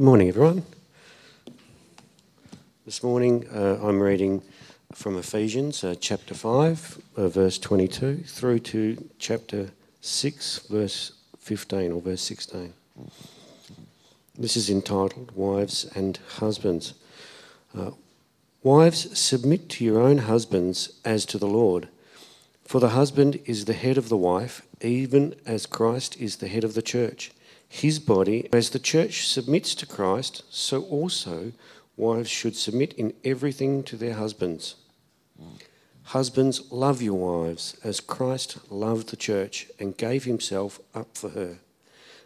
Good morning, everyone. This morning uh, I'm reading from Ephesians uh, chapter 5, uh, verse 22, through to chapter 6, verse 15 or verse 16. This is entitled Wives and Husbands. Uh, Wives, submit to your own husbands as to the Lord. For the husband is the head of the wife, even as Christ is the head of the church, his body. As the church submits to Christ, so also wives should submit in everything to their husbands. Husbands, love your wives as Christ loved the church and gave himself up for her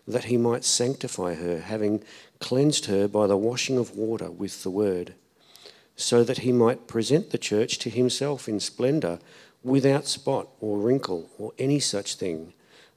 that he might sanctify her, having cleansed her by the washing of water with the word, so that he might present the church to himself in splendour, without spot or wrinkle or any such thing,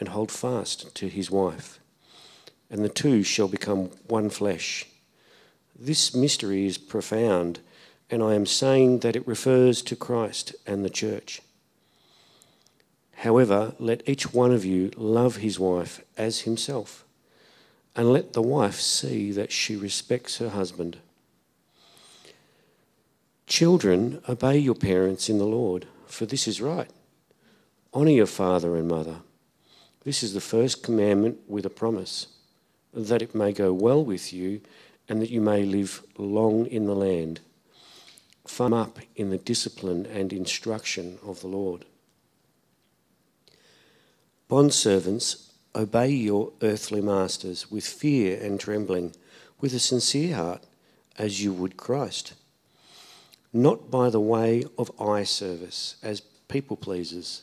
and hold fast to his wife, and the two shall become one flesh. This mystery is profound, and I am saying that it refers to Christ and the church. However, let each one of you love his wife as himself and let the wife see that she respects her husband. Children, obey your parents in the Lord, for this is right. Honour your father and mother. This is the first commandment with a promise, that it may go well with you and that you may live long in the land. Farm up in the discipline and instruction of the Lord. Bondservants, Obey your earthly masters with fear and trembling, with a sincere heart, as you would Christ. Not by the way of eye service, as people pleasers,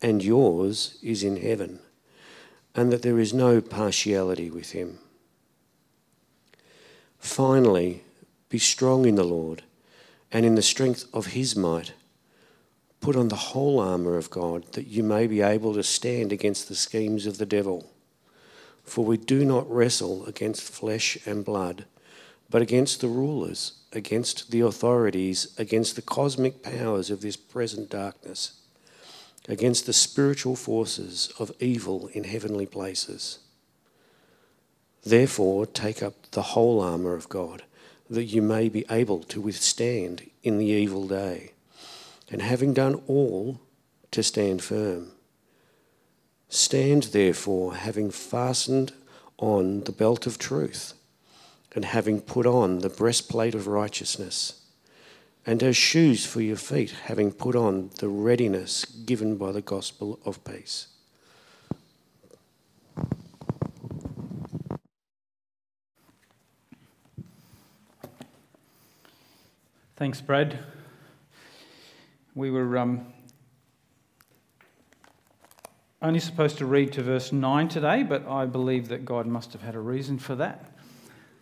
and yours is in heaven, and that there is no partiality with him. Finally, be strong in the Lord and in the strength of his might. Put on the whole armour of God that you may be able to stand against the schemes of the devil. For we do not wrestle against flesh and blood, but against the rulers, against the authorities, against the cosmic powers of this present darkness, against the spiritual forces of evil in heavenly places. Therefore, take up the whole armour of God, that you may be able to withstand in the evil day, and having done all, to stand firm. Stand therefore, having fastened on the belt of truth, and having put on the breastplate of righteousness, and as shoes for your feet, having put on the readiness given by the gospel of peace. Thanks, Brad. We were um, only supposed to read to verse 9 today, but I believe that God must have had a reason for that.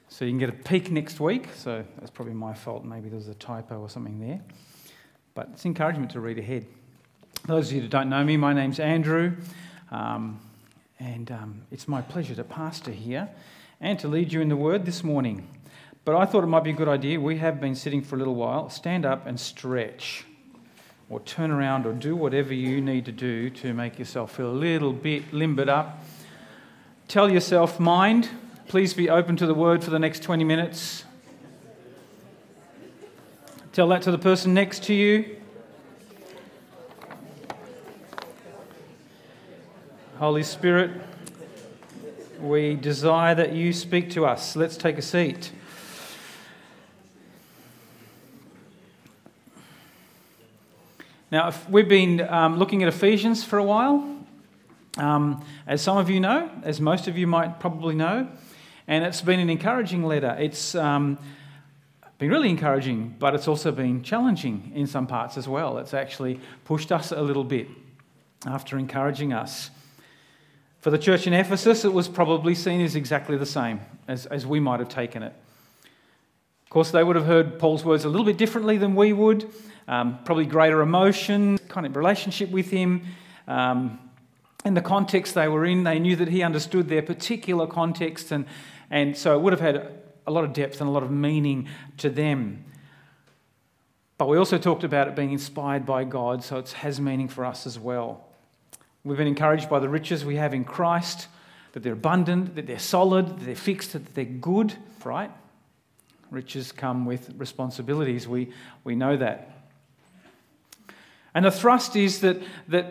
So you can get a peek next week. So that's probably my fault. Maybe there's a typo or something there. But it's encouragement to read ahead. Those of you that don't know me, my name's Andrew, um, and um, it's my pleasure to pastor here and to lead you in the word this morning. But I thought it might be a good idea. We have been sitting for a little while. Stand up and stretch or turn around or do whatever you need to do to make yourself feel a little bit limbered up. Tell yourself, mind, please be open to the word for the next 20 minutes. Tell that to the person next to you. Holy Spirit, we desire that you speak to us. Let's take a seat. Now, we've been um, looking at Ephesians for a while, um, as some of you know, as most of you might probably know, and it's been an encouraging letter. It's um, been really encouraging, but it's also been challenging in some parts as well. It's actually pushed us a little bit after encouraging us. For the church in Ephesus, it was probably seen as exactly the same as, as we might have taken it. Of course, they would have heard Paul's words a little bit differently than we would, um, probably greater emotion, kind of relationship with him. Um, in the context they were in, they knew that he understood their particular context, and, and so it would have had a lot of depth and a lot of meaning to them. But we also talked about it being inspired by God, so it has meaning for us as well. We've been encouraged by the riches we have in Christ, that they're abundant, that they're solid, that they're fixed, that they're good, right? Riches come with responsibilities. We, we know that. And the thrust is that, that,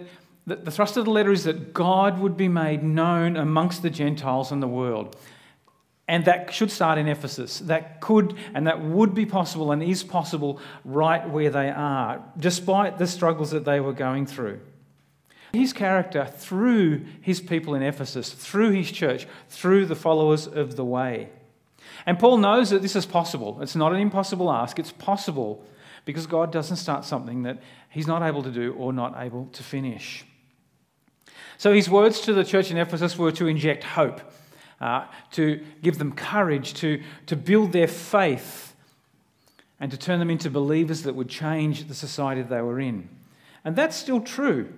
that the thrust of the letter is that God would be made known amongst the Gentiles in the world. And that should start in Ephesus. That could and that would be possible and is possible right where they are, despite the struggles that they were going through his character through his people in Ephesus, through his church, through the followers of the way. And Paul knows that this is possible. It's not an impossible ask, it's possible because God doesn't start something that he's not able to do or not able to finish. So his words to the church in Ephesus were to inject hope, uh, to give them courage, to, to build their faith, and to turn them into believers that would change the society they were in. And that's still true.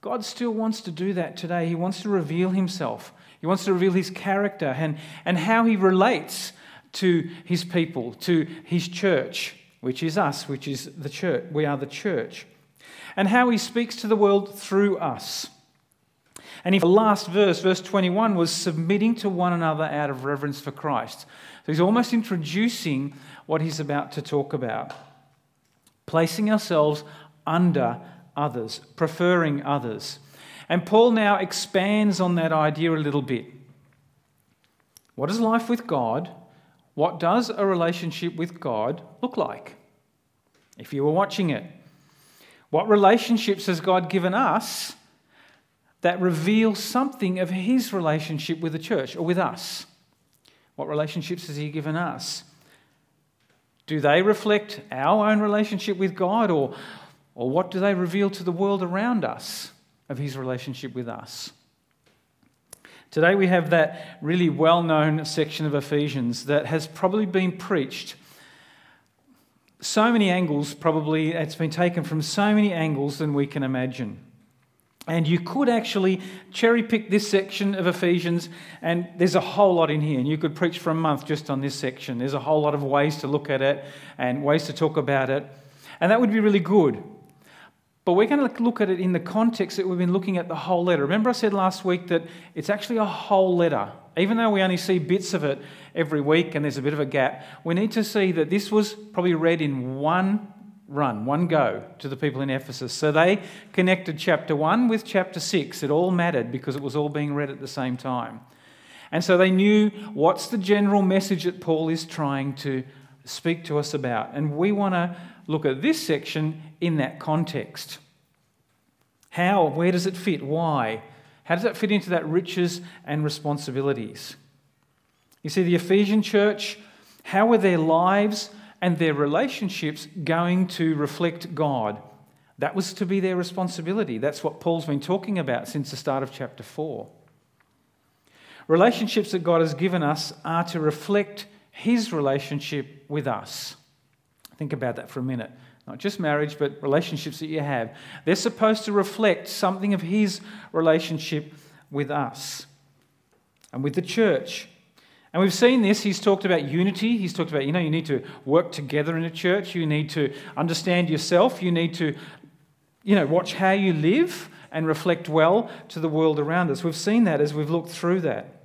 God still wants to do that today. He wants to reveal himself, He wants to reveal His character and, and how He relates to His people, to His church, which is us, which is the church. We are the church. And how He speaks to the world through us. And if the last verse, verse 21, was submitting to one another out of reverence for Christ. So he's almost introducing what he's about to talk about. Placing ourselves under others, preferring others. And Paul now expands on that idea a little bit. What is life with God? What does a relationship with God look like? If you were watching it, what relationships has God given us that reveal something of his relationship with the church or with us? What relationships has he given us? Do they reflect our own relationship with God or, or what do they reveal to the world around us of his relationship with us? Today we have that really well known section of Ephesians that has probably been preached so many angles, probably, it's been taken from so many angles than we can imagine. And you could actually cherry pick this section of Ephesians, and there's a whole lot in here. And you could preach for a month just on this section. There's a whole lot of ways to look at it and ways to talk about it. And that would be really good. But we're going to look at it in the context that we've been looking at the whole letter. Remember, I said last week that it's actually a whole letter. Even though we only see bits of it every week and there's a bit of a gap, we need to see that this was probably read in one run, one go to the people in Ephesus. So they connected chapter 1 with chapter 6. It all mattered because it was all being read at the same time. And so they knew what's the general message that Paul is trying to speak to us about. And we want to look at this section in that context. How? Where does it fit? Why? How does that fit into that riches and responsibilities? You see, the Ephesian church, how were their lives and their relationships going to reflect God? That was to be their responsibility. That's what Paul's been talking about since the start of chapter 4. Relationships that God has given us are to reflect his relationship with us. Think about that for a minute. Not just marriage, but relationships that you have. They're supposed to reflect something of His relationship with us and with the church. And we've seen this. He's talked about unity. He's talked about, you know, you need to work together in a church. You need to understand yourself. You need to, you know, watch how you live and reflect well to the world around us. We've seen that as we've looked through that.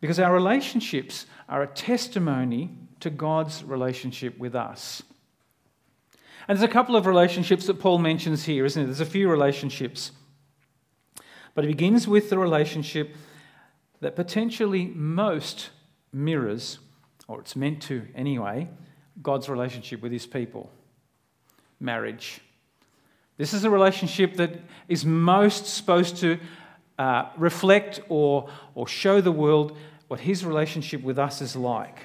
Because our relationships are a testimony to God's relationship with us. And there's a couple of relationships that Paul mentions here, isn't it? There's a few relationships. But it begins with the relationship that potentially most mirrors, or it's meant to anyway, God's relationship with his people marriage. This is a relationship that is most supposed to uh, reflect or, or show the world what his relationship with us is like.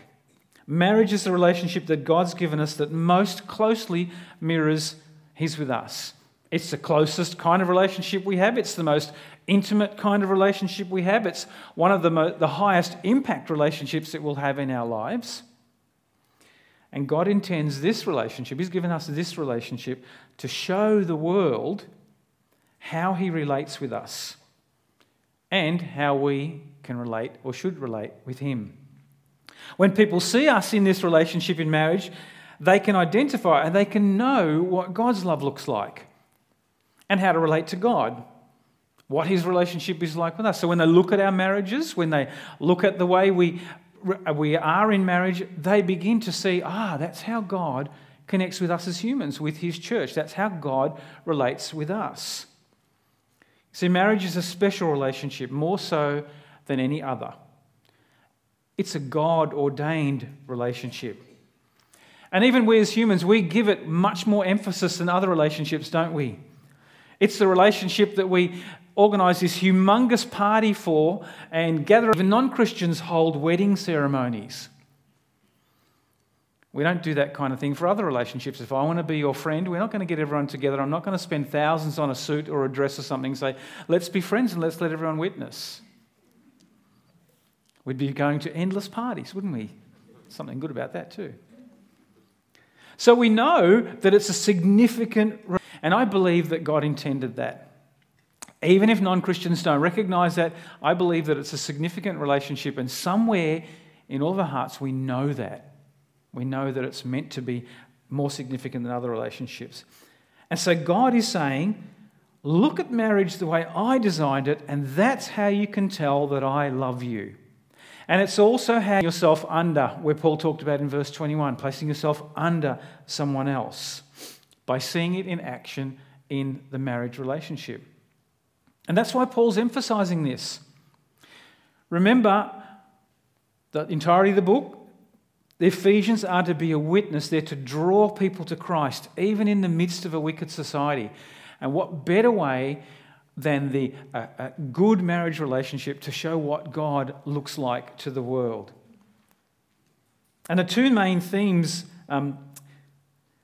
Marriage is the relationship that God's given us that most closely mirrors his with us. It's the closest kind of relationship we have. It's the most intimate kind of relationship we have. It's one of the, mo- the highest impact relationships that we'll have in our lives. And God intends this relationship, He's given us this relationship to show the world how He relates with us and how we can relate or should relate with Him. When people see us in this relationship in marriage, they can identify and they can know what God's love looks like and how to relate to God, what His relationship is like with us. So when they look at our marriages, when they look at the way we, we are in marriage, they begin to see, ah, that's how God connects with us as humans, with His church. That's how God relates with us. See, marriage is a special relationship, more so than any other. It's a God ordained relationship. And even we as humans, we give it much more emphasis than other relationships, don't we? It's the relationship that we organise this humongous party for and gather. Even non Christians hold wedding ceremonies. We don't do that kind of thing for other relationships. If I want to be your friend, we're not going to get everyone together. I'm not going to spend thousands on a suit or a dress or something. Say, let's be friends and let's let everyone witness. We'd be going to endless parties, wouldn't we? Something good about that, too. So we know that it's a significant, and I believe that God intended that. Even if non Christians don't recognize that, I believe that it's a significant relationship, and somewhere in all of our hearts, we know that. We know that it's meant to be more significant than other relationships. And so God is saying, Look at marriage the way I designed it, and that's how you can tell that I love you. And it's also how yourself under, where Paul talked about in verse 21, placing yourself under someone else by seeing it in action in the marriage relationship. And that's why Paul's emphasizing this. Remember, the entirety of the book the Ephesians are to be a witness. They're to draw people to Christ, even in the midst of a wicked society. And what better way than the good marriage relationship to show what God looks like to the world? And the two main themes, um,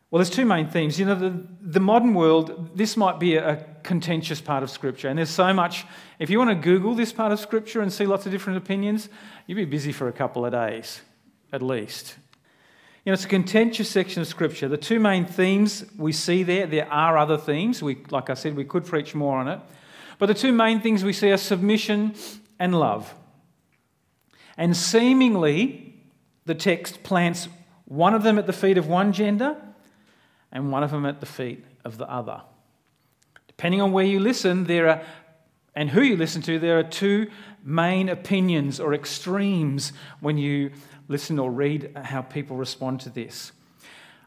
well, there's two main themes. You know, the, the modern world, this might be a contentious part of Scripture. And there's so much, if you want to Google this part of Scripture and see lots of different opinions, you'd be busy for a couple of days at least. You know, it's a contentious section of Scripture. The two main themes we see there, there are other themes. We, like I said, we could preach more on it. But the two main things we see are submission and love. And seemingly, the text plants one of them at the feet of one gender and one of them at the feet of the other. Depending on where you listen, there are, and who you listen to, there are two main opinions or extremes when you listen or read how people respond to this.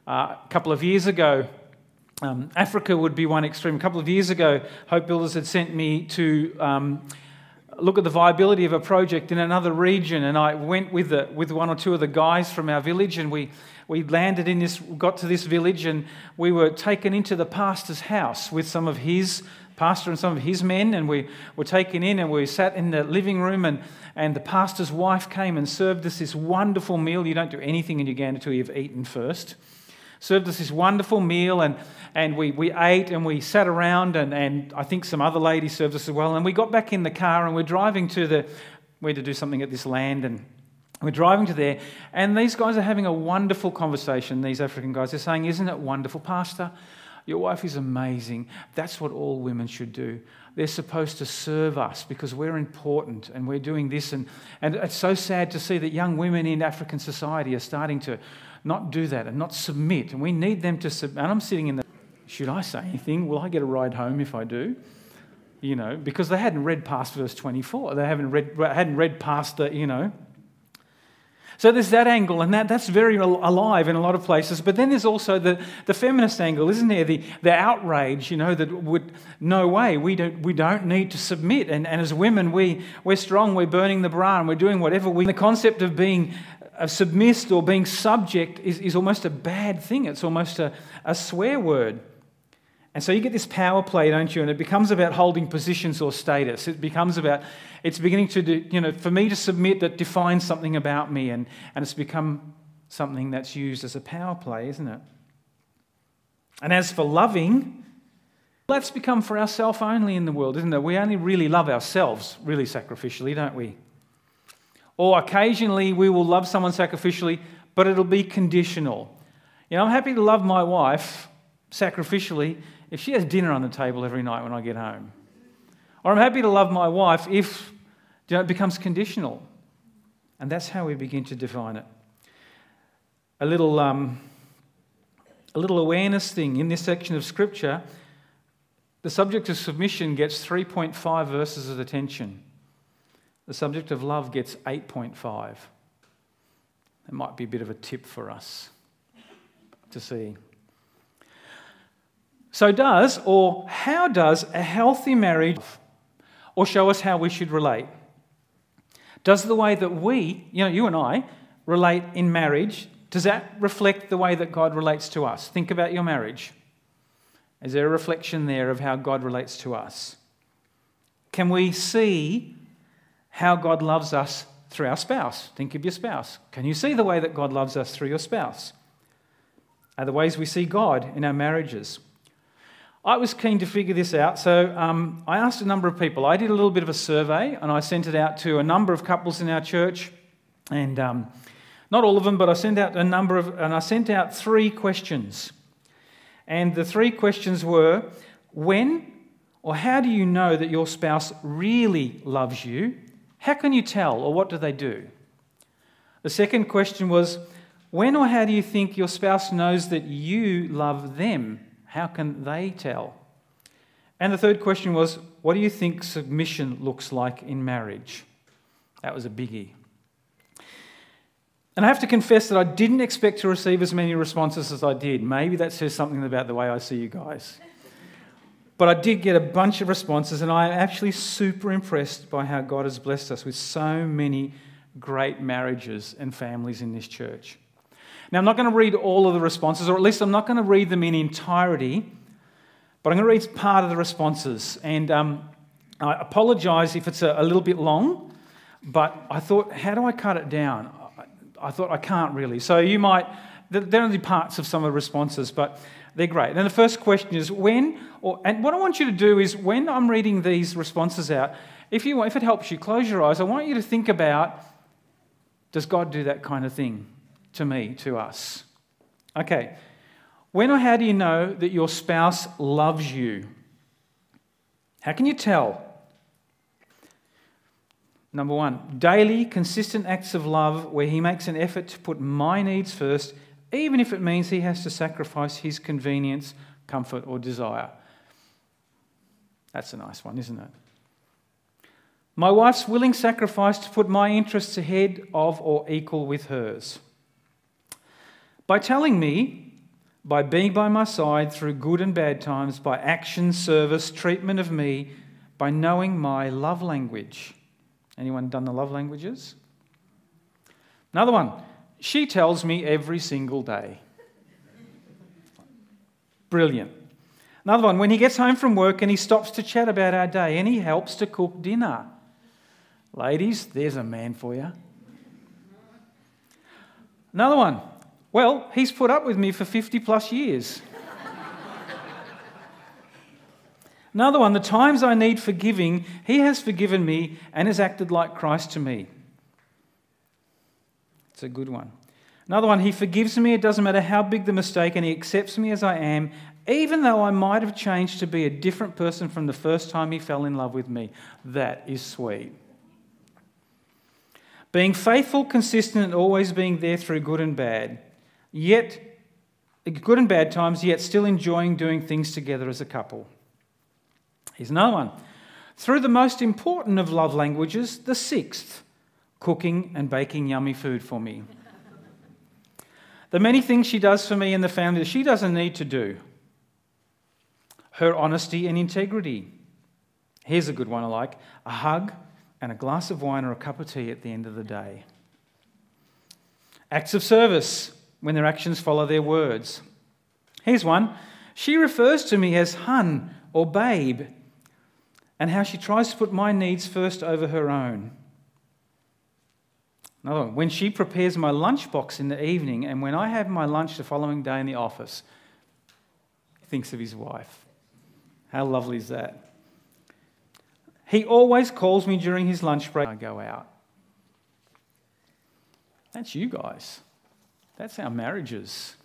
Uh, a couple of years ago, um, Africa would be one extreme. A couple of years ago, Hope Builders had sent me to um, look at the viability of a project in another region, and I went with, the, with one or two of the guys from our village, and we, we landed in this, got to this village, and we were taken into the pastor's house with some of his pastor and some of his men, and we were taken in and we sat in the living room, and, and the pastor's wife came and served us this wonderful meal. You don't do anything in Uganda until you've eaten first. Served us this wonderful meal, and, and we, we ate and we sat around, and, and I think some other ladies served us as well. And we got back in the car and we're driving to the, we had to do something at this land, and we're driving to there, and these guys are having a wonderful conversation. These African guys are saying, Isn't it wonderful, Pastor? Your wife is amazing. That's what all women should do. They're supposed to serve us because we're important and we're doing this. And, and it's so sad to see that young women in African society are starting to not do that and not submit. And we need them to submit. And I'm sitting in the, should I say anything? Will I get a ride home if I do? You know, because they hadn't read past verse 24. They haven't read, hadn't read past the, you know, so there's that angle, and that, that's very alive in a lot of places. But then there's also the, the feminist angle, isn't there? The, the outrage, you know, that would, no way, we don't, we don't need to submit. And, and as women, we, we're strong, we're burning the bra, and we're doing whatever we. The concept of being submissed or being subject is, is almost a bad thing, it's almost a, a swear word. And so you get this power play, don't you? And it becomes about holding positions or status. It becomes about, it's beginning to, do, you know, for me to submit that defines something about me. And, and it's become something that's used as a power play, isn't it? And as for loving, that's become for ourselves only in the world, isn't it? We only really love ourselves, really sacrificially, don't we? Or occasionally we will love someone sacrificially, but it'll be conditional. You know, I'm happy to love my wife sacrificially if she has dinner on the table every night when I get home. Or I'm happy to love my wife if you know, it becomes conditional. And that's how we begin to define it. A little, um, a little awareness thing in this section of Scripture the subject of submission gets 3.5 verses of attention. The subject of love gets 8.5. It might be a bit of a tip for us to see. So, does or how does a healthy marriage or show us how we should relate? Does the way that we, you know, you and I, relate in marriage, does that reflect the way that God relates to us? Think about your marriage. Is there a reflection there of how God relates to us? Can we see how God loves us through our spouse? Think of your spouse. Can you see the way that God loves us through your spouse? Are the ways we see God in our marriages? I was keen to figure this out, so um, I asked a number of people. I did a little bit of a survey and I sent it out to a number of couples in our church, and um, not all of them, but I sent out a number of, and I sent out three questions. And the three questions were when or how do you know that your spouse really loves you? How can you tell, or what do they do? The second question was when or how do you think your spouse knows that you love them? How can they tell? And the third question was what do you think submission looks like in marriage? That was a biggie. And I have to confess that I didn't expect to receive as many responses as I did. Maybe that says something about the way I see you guys. But I did get a bunch of responses, and I am actually super impressed by how God has blessed us with so many great marriages and families in this church. Now, I'm not going to read all of the responses, or at least I'm not going to read them in entirety, but I'm going to read part of the responses. And um, I apologize if it's a, a little bit long, but I thought, how do I cut it down? I thought, I can't really. So you might, they're only parts of some of the responses, but they're great. And the first question is when, or, and what I want you to do is when I'm reading these responses out, if, you, if it helps you, close your eyes. I want you to think about does God do that kind of thing to me, to us? Okay. When or how do you know that your spouse loves you? How can you tell? Number one, daily, consistent acts of love where he makes an effort to put my needs first, even if it means he has to sacrifice his convenience, comfort, or desire. That's a nice one, isn't it? My wife's willing sacrifice to put my interests ahead of or equal with hers. By telling me, by being by my side through good and bad times, by action, service, treatment of me, by knowing my love language. Anyone done the love languages? Another one. She tells me every single day. Brilliant. Another one. When he gets home from work and he stops to chat about our day and he helps to cook dinner. Ladies, there's a man for you. Another one. Well, he's put up with me for 50 plus years. Another one, the times I need forgiving, he has forgiven me and has acted like Christ to me. It's a good one. Another one, he forgives me, it doesn't matter how big the mistake, and he accepts me as I am, even though I might have changed to be a different person from the first time he fell in love with me. That is sweet. Being faithful, consistent, and always being there through good and bad, yet good and bad times, yet still enjoying doing things together as a couple. Here's another one. Through the most important of love languages, the sixth, cooking and baking yummy food for me. the many things she does for me and the family that she doesn't need to do. Her honesty and integrity. Here's a good one I like a hug and a glass of wine or a cup of tea at the end of the day. Acts of service when their actions follow their words. Here's one She refers to me as hun or babe, and how she tries to put my needs first over her own. Another one, when she prepares my lunchbox in the evening, and when I have my lunch the following day in the office, he thinks of his wife. How lovely is that? He always calls me during his lunch break. I go out. That's you guys. That's our marriages.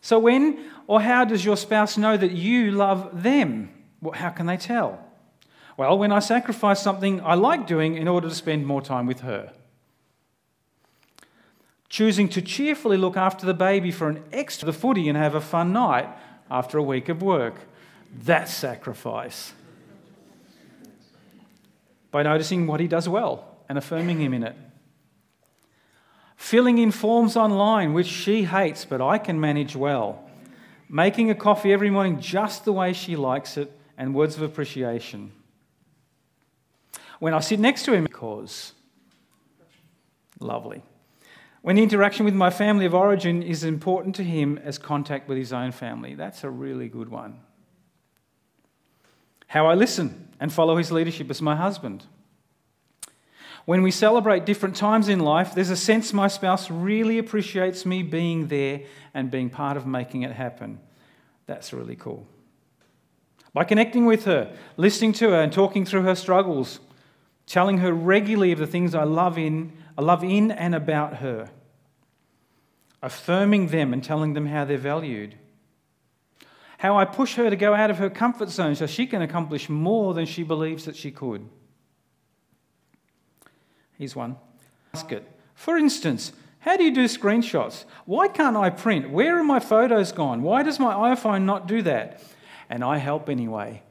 So, when or how does your spouse know that you love them? Well, how can they tell? Well, when I sacrifice something I like doing in order to spend more time with her. Choosing to cheerfully look after the baby for an extra the footy and have a fun night after a week of work. That's sacrifice. By noticing what he does well and affirming him in it. Filling in forms online, which she hates, but I can manage well. Making a coffee every morning just the way she likes it, and words of appreciation. When I sit next to him, because lovely. When the interaction with my family of origin is important to him as contact with his own family, that's a really good one. How I listen and follow his leadership as my husband. When we celebrate different times in life, there's a sense my spouse really appreciates me being there and being part of making it happen. That's really cool. By connecting with her, listening to her, and talking through her struggles, telling her regularly of the things I love in, I love in and about her, affirming them and telling them how they're valued. How I push her to go out of her comfort zone so she can accomplish more than she believes that she could. Here's one. Ask it. For instance, how do you do screenshots? Why can't I print? Where are my photos gone? Why does my iPhone not do that? And I help anyway.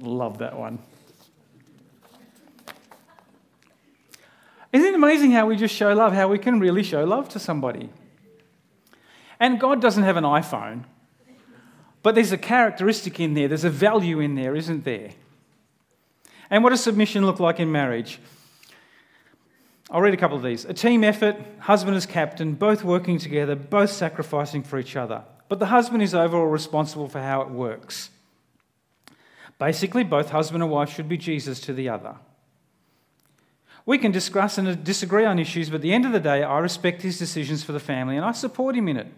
Love that one. Isn't it amazing how we just show love, how we can really show love to somebody? And God doesn't have an iPhone, but there's a characteristic in there, there's a value in there, isn't there? And what does submission look like in marriage? I'll read a couple of these. A team effort, husband as captain, both working together, both sacrificing for each other. But the husband is overall responsible for how it works. Basically, both husband and wife should be Jesus to the other. We can discuss and disagree on issues, but at the end of the day, I respect his decisions for the family and I support him in it.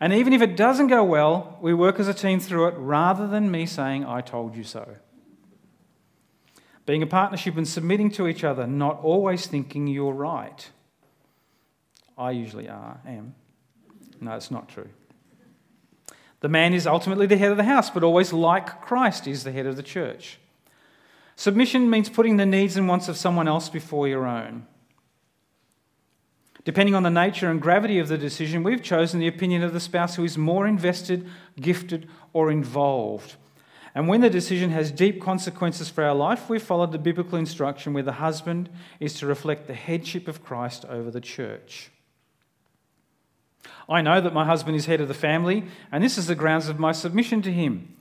And even if it doesn't go well, we work as a team through it rather than me saying, I told you so being a partnership and submitting to each other, not always thinking you're right. I usually are, am. No, it's not true. The man is ultimately the head of the house, but always like Christ is the head of the church. Submission means putting the needs and wants of someone else before your own. Depending on the nature and gravity of the decision, we've chosen the opinion of the spouse who is more invested, gifted, or involved. And when the decision has deep consequences for our life, we've followed the biblical instruction where the husband is to reflect the headship of Christ over the church. I know that my husband is head of the family, and this is the grounds of my submission to him,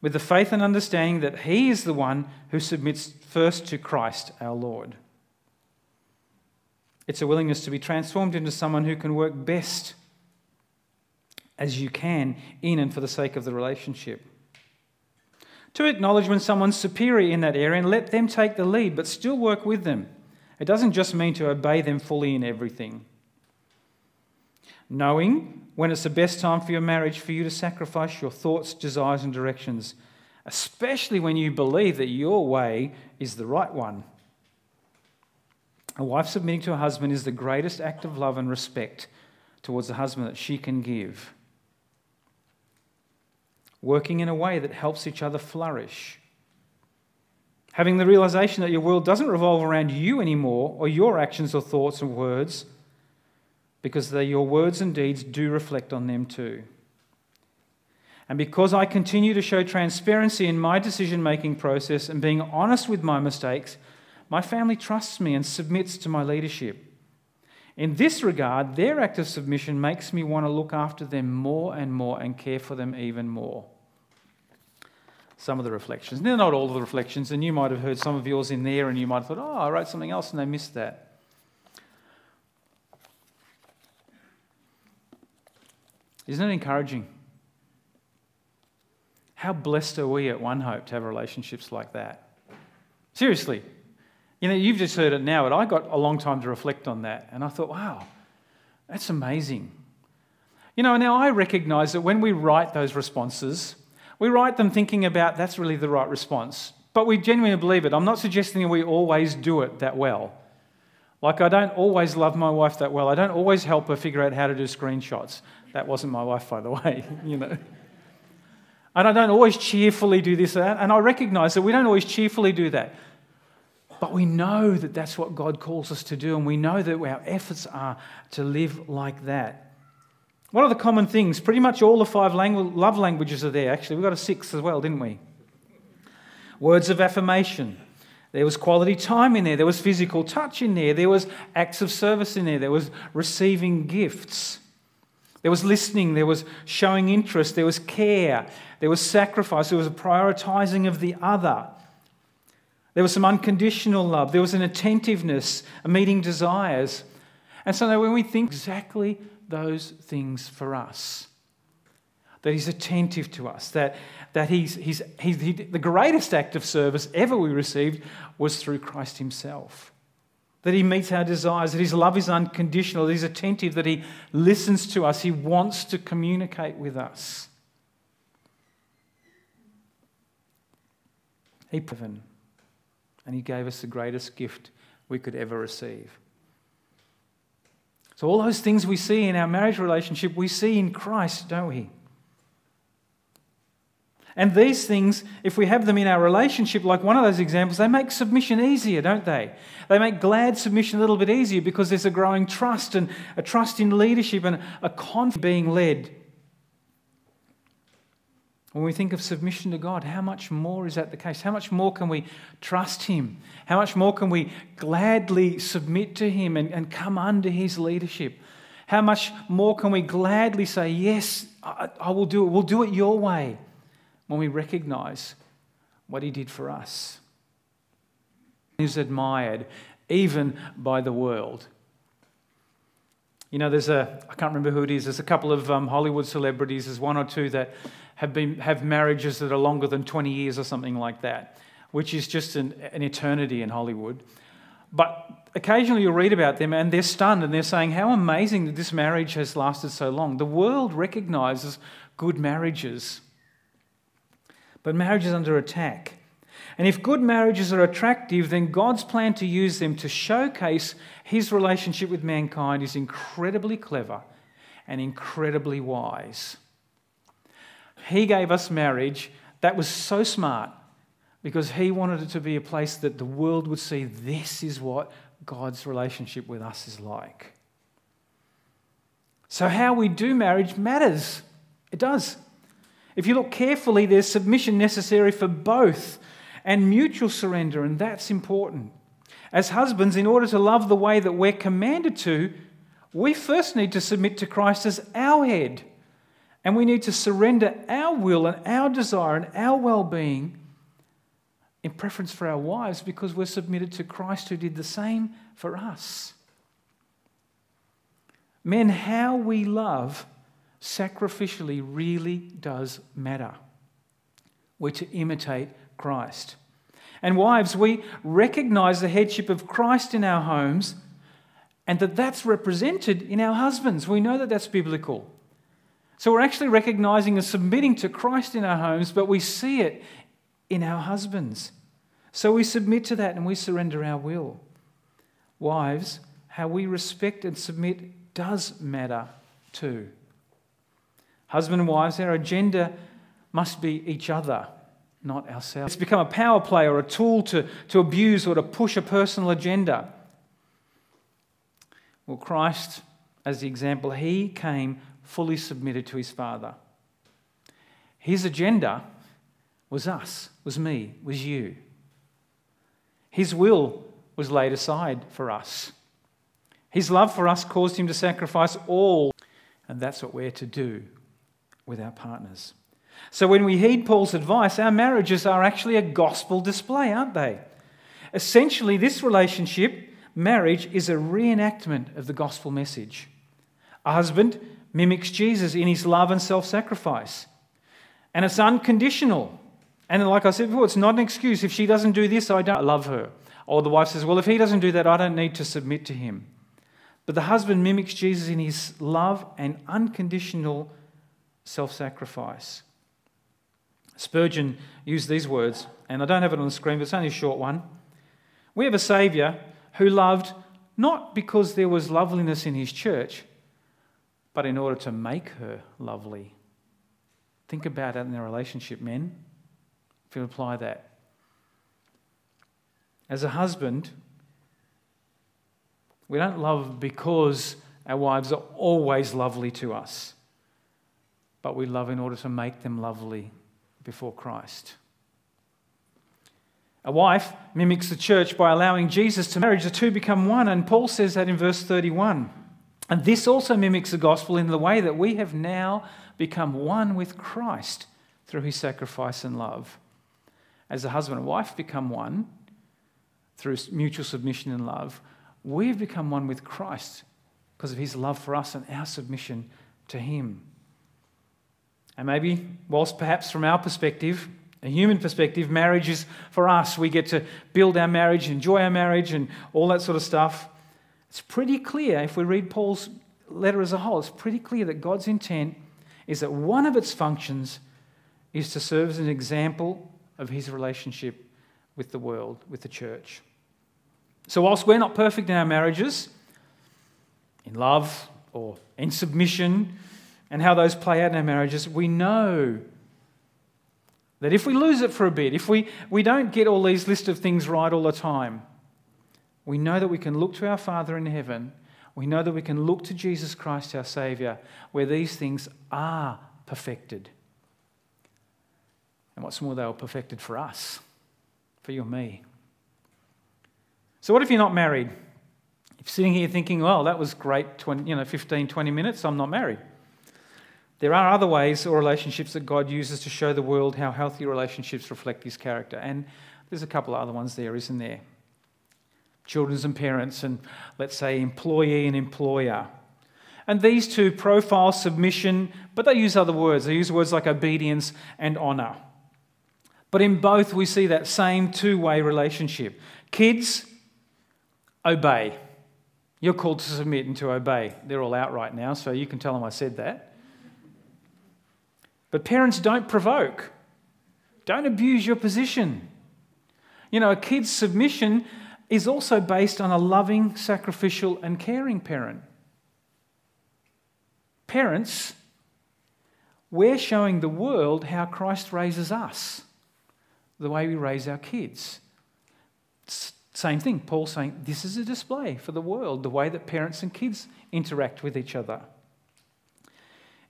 with the faith and understanding that he is the one who submits first to Christ our Lord. It's a willingness to be transformed into someone who can work best as you can in and for the sake of the relationship to acknowledge when someone's superior in that area and let them take the lead, but still work with them. It doesn't just mean to obey them fully in everything. Knowing when it's the best time for your marriage for you to sacrifice your thoughts, desires, and directions, especially when you believe that your way is the right one. A wife submitting to her husband is the greatest act of love and respect towards the husband that she can give working in a way that helps each other flourish. Having the realization that your world doesn't revolve around you anymore or your actions or thoughts and words, because your words and deeds do reflect on them too. And because I continue to show transparency in my decision making process and being honest with my mistakes, my family trusts me and submits to my leadership. In this regard, their act of submission makes me want to look after them more and more and care for them even more. Some of the reflections. They're not all the reflections, and you might have heard some of yours in there, and you might have thought, oh, I wrote something else and they missed that. Isn't it encouraging? How blessed are we at One Hope to have relationships like that? Seriously. You know, you've just heard it now, but I got a long time to reflect on that. And I thought, wow, that's amazing. You know, now I recognize that when we write those responses, we write them thinking about that's really the right response. But we genuinely believe it. I'm not suggesting we always do it that well. Like, I don't always love my wife that well. I don't always help her figure out how to do screenshots. That wasn't my wife, by the way, you know. And I don't always cheerfully do this and I recognize that we don't always cheerfully do that. But we know that that's what God calls us to do, and we know that our efforts are to live like that. What are the common things? Pretty much all the five langu- love languages are there. Actually, we got a sixth as well, didn't we? Words of affirmation. There was quality time in there. There was physical touch in there. There was acts of service in there. There was receiving gifts. There was listening. There was showing interest. There was care. There was sacrifice. There was a prioritizing of the other. There was some unconditional love. There was an attentiveness, a meeting desires. And so when we think exactly those things for us, that He's attentive to us, that, that he's, he's, he's he, the greatest act of service ever we received was through Christ Himself. That He meets our desires, that His love is unconditional, that He's attentive, that He listens to us, He wants to communicate with us. He given, and He gave us the greatest gift we could ever receive. So, all those things we see in our marriage relationship, we see in Christ, don't we? And these things, if we have them in our relationship, like one of those examples, they make submission easier, don't they? They make glad submission a little bit easier because there's a growing trust and a trust in leadership and a confidence being led. When we think of submission to God, how much more is that the case? How much more can we trust Him? How much more can we gladly submit to Him and, and come under His leadership? How much more can we gladly say, Yes, I, I will do it. We'll do it your way when we recognize what he did for us. He's admired even by the world. You know, there's a, I can't remember who it is, there's a couple of um, Hollywood celebrities, there's one or two that have, been, have marriages that are longer than 20 years or something like that, which is just an, an eternity in Hollywood. But occasionally you'll read about them and they're stunned and they're saying, How amazing that this marriage has lasted so long. The world recognizes good marriages. But marriage is under attack. And if good marriages are attractive, then God's plan to use them to showcase his relationship with mankind is incredibly clever and incredibly wise. He gave us marriage that was so smart because he wanted it to be a place that the world would see this is what God's relationship with us is like. So, how we do marriage matters. It does. If you look carefully, there's submission necessary for both and mutual surrender, and that's important. As husbands, in order to love the way that we're commanded to, we first need to submit to Christ as our head. And we need to surrender our will and our desire and our well being in preference for our wives because we're submitted to Christ who did the same for us. Men, how we love sacrificially really does matter. We're to imitate Christ. And wives, we recognize the headship of Christ in our homes and that that's represented in our husbands. We know that that's biblical. So we're actually recognizing and submitting to Christ in our homes, but we see it in our husbands. So we submit to that and we surrender our will. Wives, how we respect and submit does matter too. Husband and wives, our agenda must be each other, not ourselves. It's become a power play or a tool to, to abuse or to push a personal agenda. Well, Christ, as the example, he came fully submitted to his Father. His agenda was us, was me, was you. His will was laid aside for us. His love for us caused him to sacrifice all, and that's what we're to do with our partners. So when we heed Paul's advice, our marriages are actually a gospel display, aren't they? Essentially, this relationship, marriage, is a reenactment of the gospel message. A husband mimics Jesus in his love and self sacrifice. And it's unconditional. And like I said before, it's not an excuse. If she doesn't do this, I don't love her. Or the wife says, Well, if he doesn't do that, I don't need to submit to him. But the husband mimics Jesus in his love and unconditional self sacrifice. Spurgeon used these words, and I don't have it on the screen, but it's only a short one. We have a Saviour who loved not because there was loveliness in his church, but in order to make her lovely. Think about that in their relationship, men, if you apply that. As a husband, we don't love because our wives are always lovely to us, but we love in order to make them lovely before Christ. A wife mimics the church by allowing Jesus to marriage. The two become one, and Paul says that in verse 31. And this also mimics the gospel in the way that we have now become one with Christ through his sacrifice and love. As a husband and wife become one through mutual submission and love, we've become one with Christ because of his love for us and our submission to him. And maybe, whilst perhaps from our perspective, a human perspective, marriage is for us. We get to build our marriage, enjoy our marriage, and all that sort of stuff. It's pretty clear, if we read Paul's letter as a whole, it's pretty clear that God's intent is that one of its functions is to serve as an example of his relationship with the world, with the church. So, whilst we're not perfect in our marriages, in love or in submission, and how those play out in our marriages, we know that if we lose it for a bit, if we, we don't get all these list of things right all the time, we know that we can look to our Father in heaven. We know that we can look to Jesus Christ, our Saviour, where these things are perfected. And what's more, they were perfected for us, for you and me. So, what if you're not married? If you're sitting here thinking, well, that was great, 20, you know, 15, 20 minutes, I'm not married. There are other ways or relationships that God uses to show the world how healthy relationships reflect His character. And there's a couple of other ones there, isn't there? Children and parents, and let's say employee and employer. And these two profile submission, but they use other words. They use words like obedience and honour. But in both, we see that same two way relationship. Kids, obey. You're called to submit and to obey. They're all out right now, so you can tell them I said that. But parents, don't provoke. Don't abuse your position. You know, a kid's submission is also based on a loving, sacrificial, and caring parent. Parents, we're showing the world how Christ raises us, the way we raise our kids. Same thing, Paul saying this is a display for the world, the way that parents and kids interact with each other.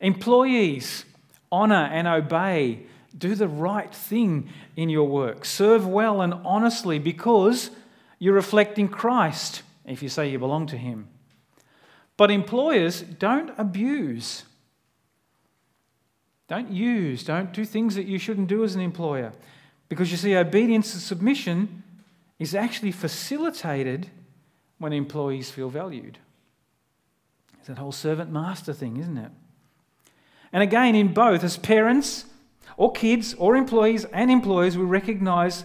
Employees, honor and obey. Do the right thing in your work. Serve well and honestly because you're reflecting Christ if you say you belong to Him. But employers, don't abuse. Don't use, don't do things that you shouldn't do as an employer. Because you see, obedience and submission is actually facilitated when employees feel valued. It's that whole servant master thing, isn't it? And again, in both, as parents or kids or employees and employers, we recognize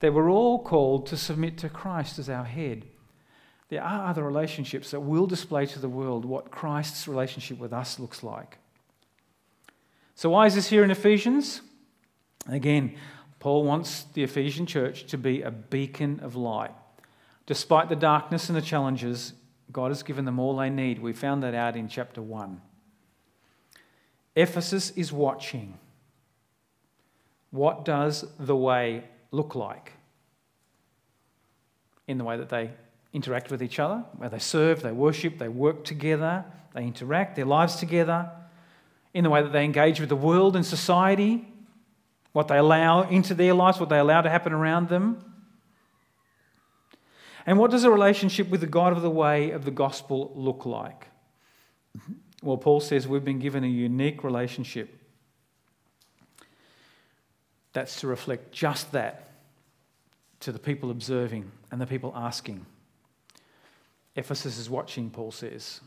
that we're all called to submit to Christ as our head. There are other relationships that will display to the world what Christ's relationship with us looks like. So, why is this here in Ephesians? Again, Paul wants the Ephesian church to be a beacon of light. Despite the darkness and the challenges, God has given them all they need. We found that out in chapter 1. Ephesus is watching. What does the way look like? In the way that they interact with each other, where they serve, they worship, they work together, they interact, their lives together, in the way that they engage with the world and society, what they allow into their lives, what they allow to happen around them. And what does a relationship with the God of the way of the gospel look like? Well, Paul says we've been given a unique relationship. That's to reflect just that to the people observing and the people asking. Ephesus is watching, Paul says.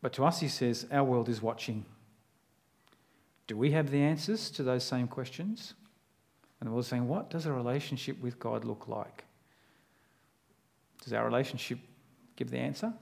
But to us, he says, our world is watching. Do we have the answers to those same questions? And the world's saying, what does a relationship with God look like? Does our relationship give the answer?